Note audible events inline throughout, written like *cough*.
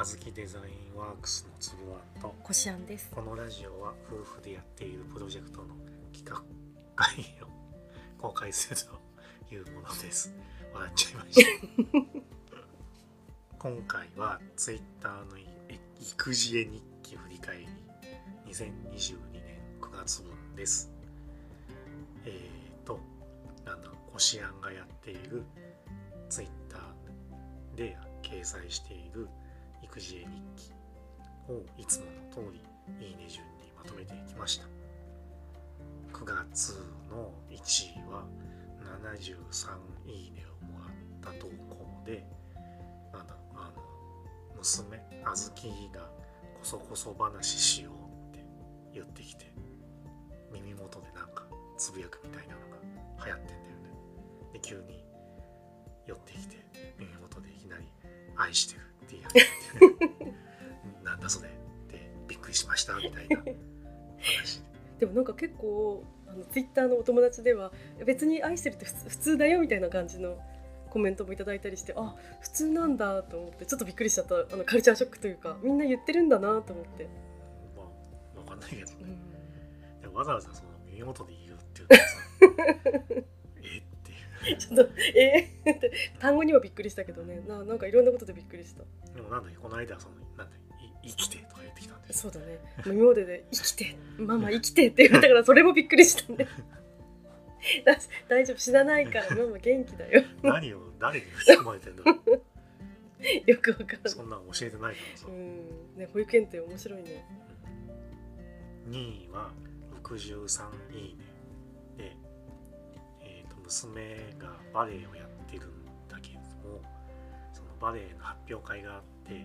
あずきデザインワークスのつぶあんとこしあんです。このラジオは夫婦でやっているプロジェクトの企画会議を *laughs* 公開するというものです。笑っちゃいました。*laughs* 今回はツイッターのえ育児絵日記振り返り。2022年9月分です。えーとなんだこしあんがやっているツイッターで掲載している育児絵日記をいつもの通りいいね順にまとめていきました。9月の1位は73いいねをもらった投稿でなんだあの娘あずきがこそこそ話しようって言ってきて耳元でなんかつぶやくみたいなのが流行ってんだよね。で急に寄ってきて耳元でいきなり「愛してる」って言い始めてなんだそれ。ってびっくりしましたみたいな。話 *laughs* でもなんか結構あのツイッターのお友達では別に愛してるって普通だよみたいな感じのコメントもいただいたりしてあ普通なんだと思ってちょっとびっくりしちゃったあのカルチャーショックというかみんな言ってるんだなと思って、まあわかんないけどね。うん、でもわざわざその耳元で言うっていうのはさ *laughs* *laughs* ちょっとえー、って単語にはびっくりしたけどね。ななんかいろんなことでびっくりした。でもなんだっけこの間そのなんだい生きてとか言ってきたんですそうだね。耳元で「生きてママ生きて」って言ったからそれもびっくりしたね。だ大丈夫死なないからママ元気だよ。何を誰に吹き込まれてんだ *laughs* よくわからない。そんなん教えてないからさ、うん。ね保育園って面白いね。2位は63いいね。で、娘がバレエをやってるんだけれどもそのバレエの発表会があって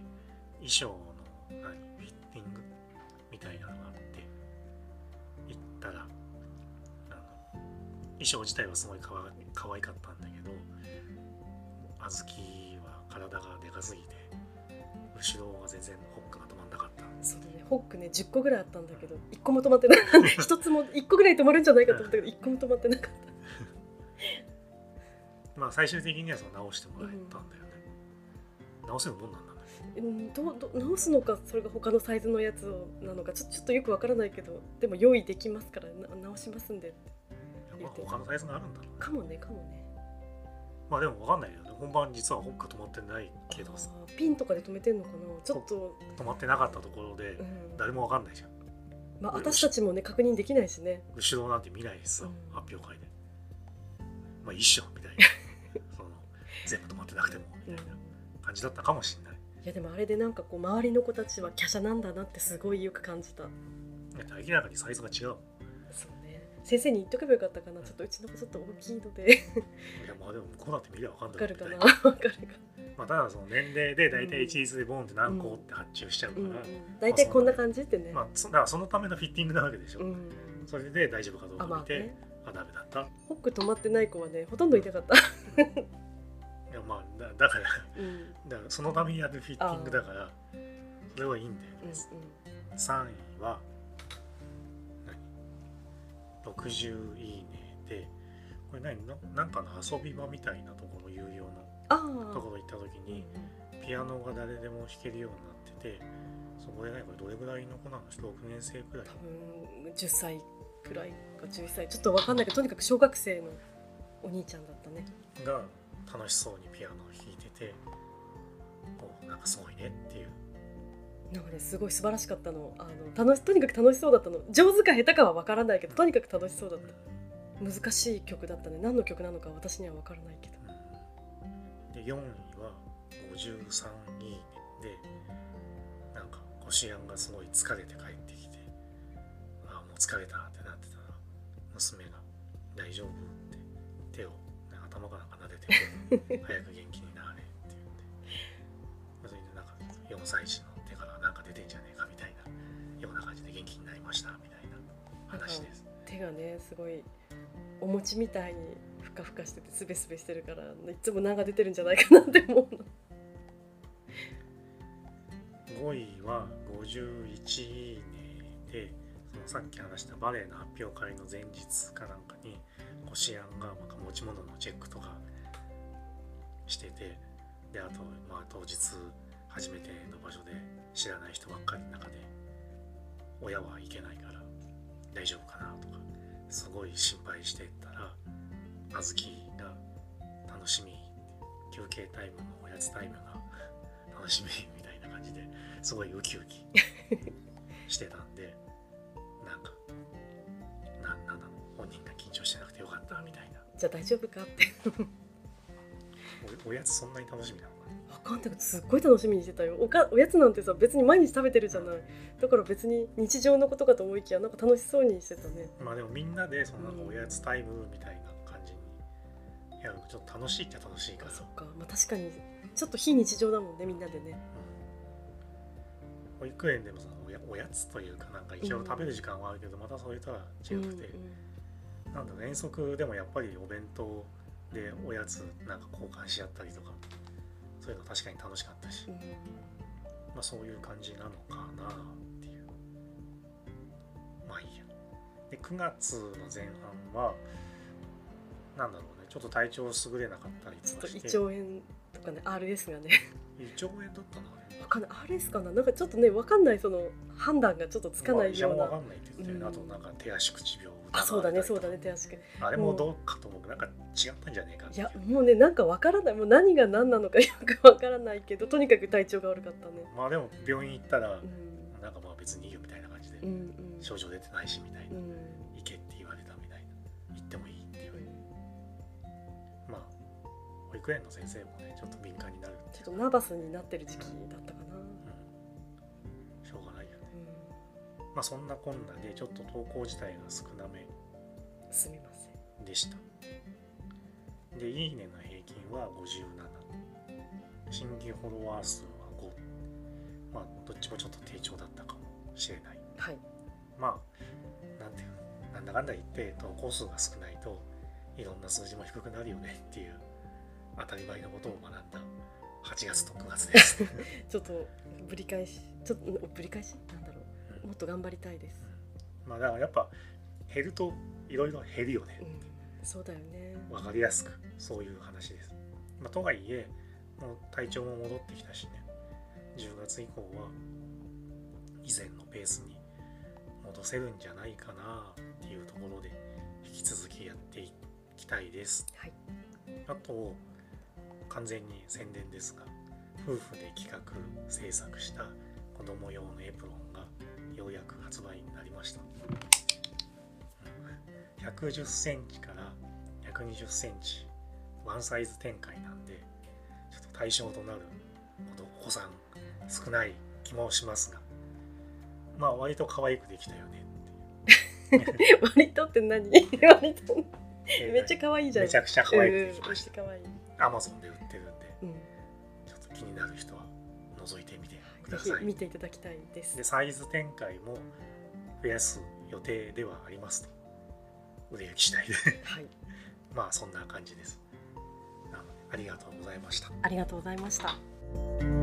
衣装の何フィッティングみたいなのがあって行ったらあの衣装自体はすごいかわ可愛かったんだけど小豆は体がでかすぎて後ろが全然ホックが止まんなかったそうだねホックね10個ぐらいあったんだけど1個も止まってない。一つも1個ぐらい止まるんじゃないかと思ったけど1個も止まってなかった。*laughs* まあ最終的にはその直してもらえたんだよね、直せるもんなんだね。た、うん、どうどう直すのかそれが他のサイズのやつをなのかちょちょっとよくわからないけどでも用意できますからな直しますんで。ってまあ他のサイズがあるんだろうね。かもねかもね。まあでも分かんないよね。本番実はホック止まってないけどさ。ピンとかで止めてんのかな。ちょっと、止まってなかったところでうん。誰も分かんないじゃん。まあ、私たちもね確認できないしね。後ろなんて見ないしさ、うん。発表会でまあ一緒みたいな。*laughs* その全部止まってなくてもみたいな感じだったかもしれない。いやでもあれでなんかこう周りの子たちは華奢なんだなってすごいよく感じた。明らかにサイズが違う。そうね。先生に言っとけばよかったかな。ちょっとうちの子ちょっと大きいので。いやまあでも向こうだって見りゃ分かんわない。かるかな？わかるか。まあただその年齢で大体一律でボンって何個って発注しちゃうから、うん。うん大体こんな感じってね、まあそだからそのためのフィッティングなわけでしょ、うん。それで大丈夫かどうあか見て、まあねあダメだった。ホック止まってない子はねほとんどいなかった、いやまあだだからうん。だからそのためにやるフィッティングだからそれはいいんだよ。うんね、3位は何？60いいねでこれ何ななんかの遊び場みたいなところ有料のあところ行った時にピアノが誰でも弾けるようになっててそこでねこれどれぐらいの子なの？6年生くらい。多分10歳くらいか11歳ちょっとわかんないけどとにかく小学生のお兄ちゃんだったね。が楽しそうにピアノを弾いてておなんかすごいねっていう。なんかねすごい素晴らしかったの。あの楽しとにかく楽しそうだったの。上手か下手かはわからないけどとにかく楽しそうだった。難しい曲だったね。何の曲なのか私にはわからないけど。で4位は53いいねでなんかこしあんがすごい疲れて帰ってきて疲れたってなってたら娘が「大丈夫?」って手をなんか頭かなんか撫でて *laughs* 早く元気になれって言ってそれでなんか4歳児の手からなんか出てんじゃねえかみたいなような感じで元気になりましたみたいな話です。手がねすごいお餅みたいにふかふかしててすべすべしてるからいつも何が出てるんじゃないかなって思うの5位は51いいねでそのさっき話したバレエの発表会の前日かなんかにこしあんがなんか持ち物のチェックとかしててであと、まあ、当日初めての場所で知らない人ばっかりの中で親はいけないから大丈夫かなとかすごい心配してたらあずきが楽しみ休憩タイムのおやつタイムが楽しみみたいな感じですごいウキウキしてたんでなんかななんだろう本人が緊張してなくてよかったみたいな。じゃあ大丈夫かって。おおやつそんなに楽しみなのかな。わかんないけどすっごい楽しみにしてたよ。おかおやつなんてさ別に毎日食べてるじゃない。だから別に日常のことかと思いきやなんか楽しそうにしてたね。まあでもみんなでそのなんかおやつタイムみたいな感じにやるのちょっと楽しいっちゃ楽しいから。あそっか、まあ、確かにちょっと非日常だもんねみんなでね。うん保育園でもそのおやおやつというかなんか一応食べる時間はあるけど、またそれとは違くて、なんだろう遠足でもやっぱりお弁当でおやつなんか交換し合ったりとか。そういうの確かに楽しかったし、まあそういう感じなのかなっていう。まあいいや。で9月の前半はなんだろうね。ちょっと体調優れなかったりちょっと胃とかして腸炎とかね RS がね。胃腸炎だったのあれわかんない。RS かな。なんかちょっとねわかんない。その判断がちょっとつかないような、まあ医者もわかんないって言ってるね、うん。あとなんか手足口病あそうだね。そうだね。ね手足けあれもどうかと思うなんか違ったんじゃねえかいやもうねなんかわからない。もう何が何なのかよくわからないけどとにかく体調が悪かったね。まあでも病院行ったら、うん。なんかまあ別にいいよみたいな感じで、うんうん。症状出てないしみたいな、うん保育園の先生もねちょっと敏感になる。ちょっとナーバスになってる時期だったかな、うん、しょうがないよね。うまあそんなこんなでちょっと投稿自体が少なめ。ん、すみません。でした。でいいねの平均は57新規フォロワー数は5まあどっちもちょっと低調だったかもしれない。はい。まあなんていうのなんだかんだ言って投稿数が少ないといろんな数字も低くなるよねっていう当たり前のことを学んだ。8月と9月です、*laughs* ちょっとぶり返しちょっとんぶり返し？なんだろう。もっと頑張りたいです。まあだからやっぱ減るといろいろ減るよね。うん。そうだよね。分かりやすく。そういう話です、まあ、とはいえもう体調も戻ってきたしね。10月以降は以前のペースに戻せるんじゃないかなっていうところで引き続きやっていきたいです。はい。あと完全に宣伝ですが夫婦で企画制作した子供用のエプロンがようやく発売になりました。うん110センチから120センチワンサイズ展開なんでちょっと対象となるお子さん少ない気もしますがまあ割と可愛くできたよね *laughs* 割とって何？*laughs* 割とめっちゃ可愛いじゃん。めちゃくちゃ可愛くできました。ちゃ可愛い、アマゾンでちょっと気になる人は覗いてみてくぜださい。ひ見ていただきたいですで、サイズ展開も増やす予定ではありますと。売れ行き次第で。はい *laughs* まあそんな感じです。なのでありがとうございました。ありがとうございました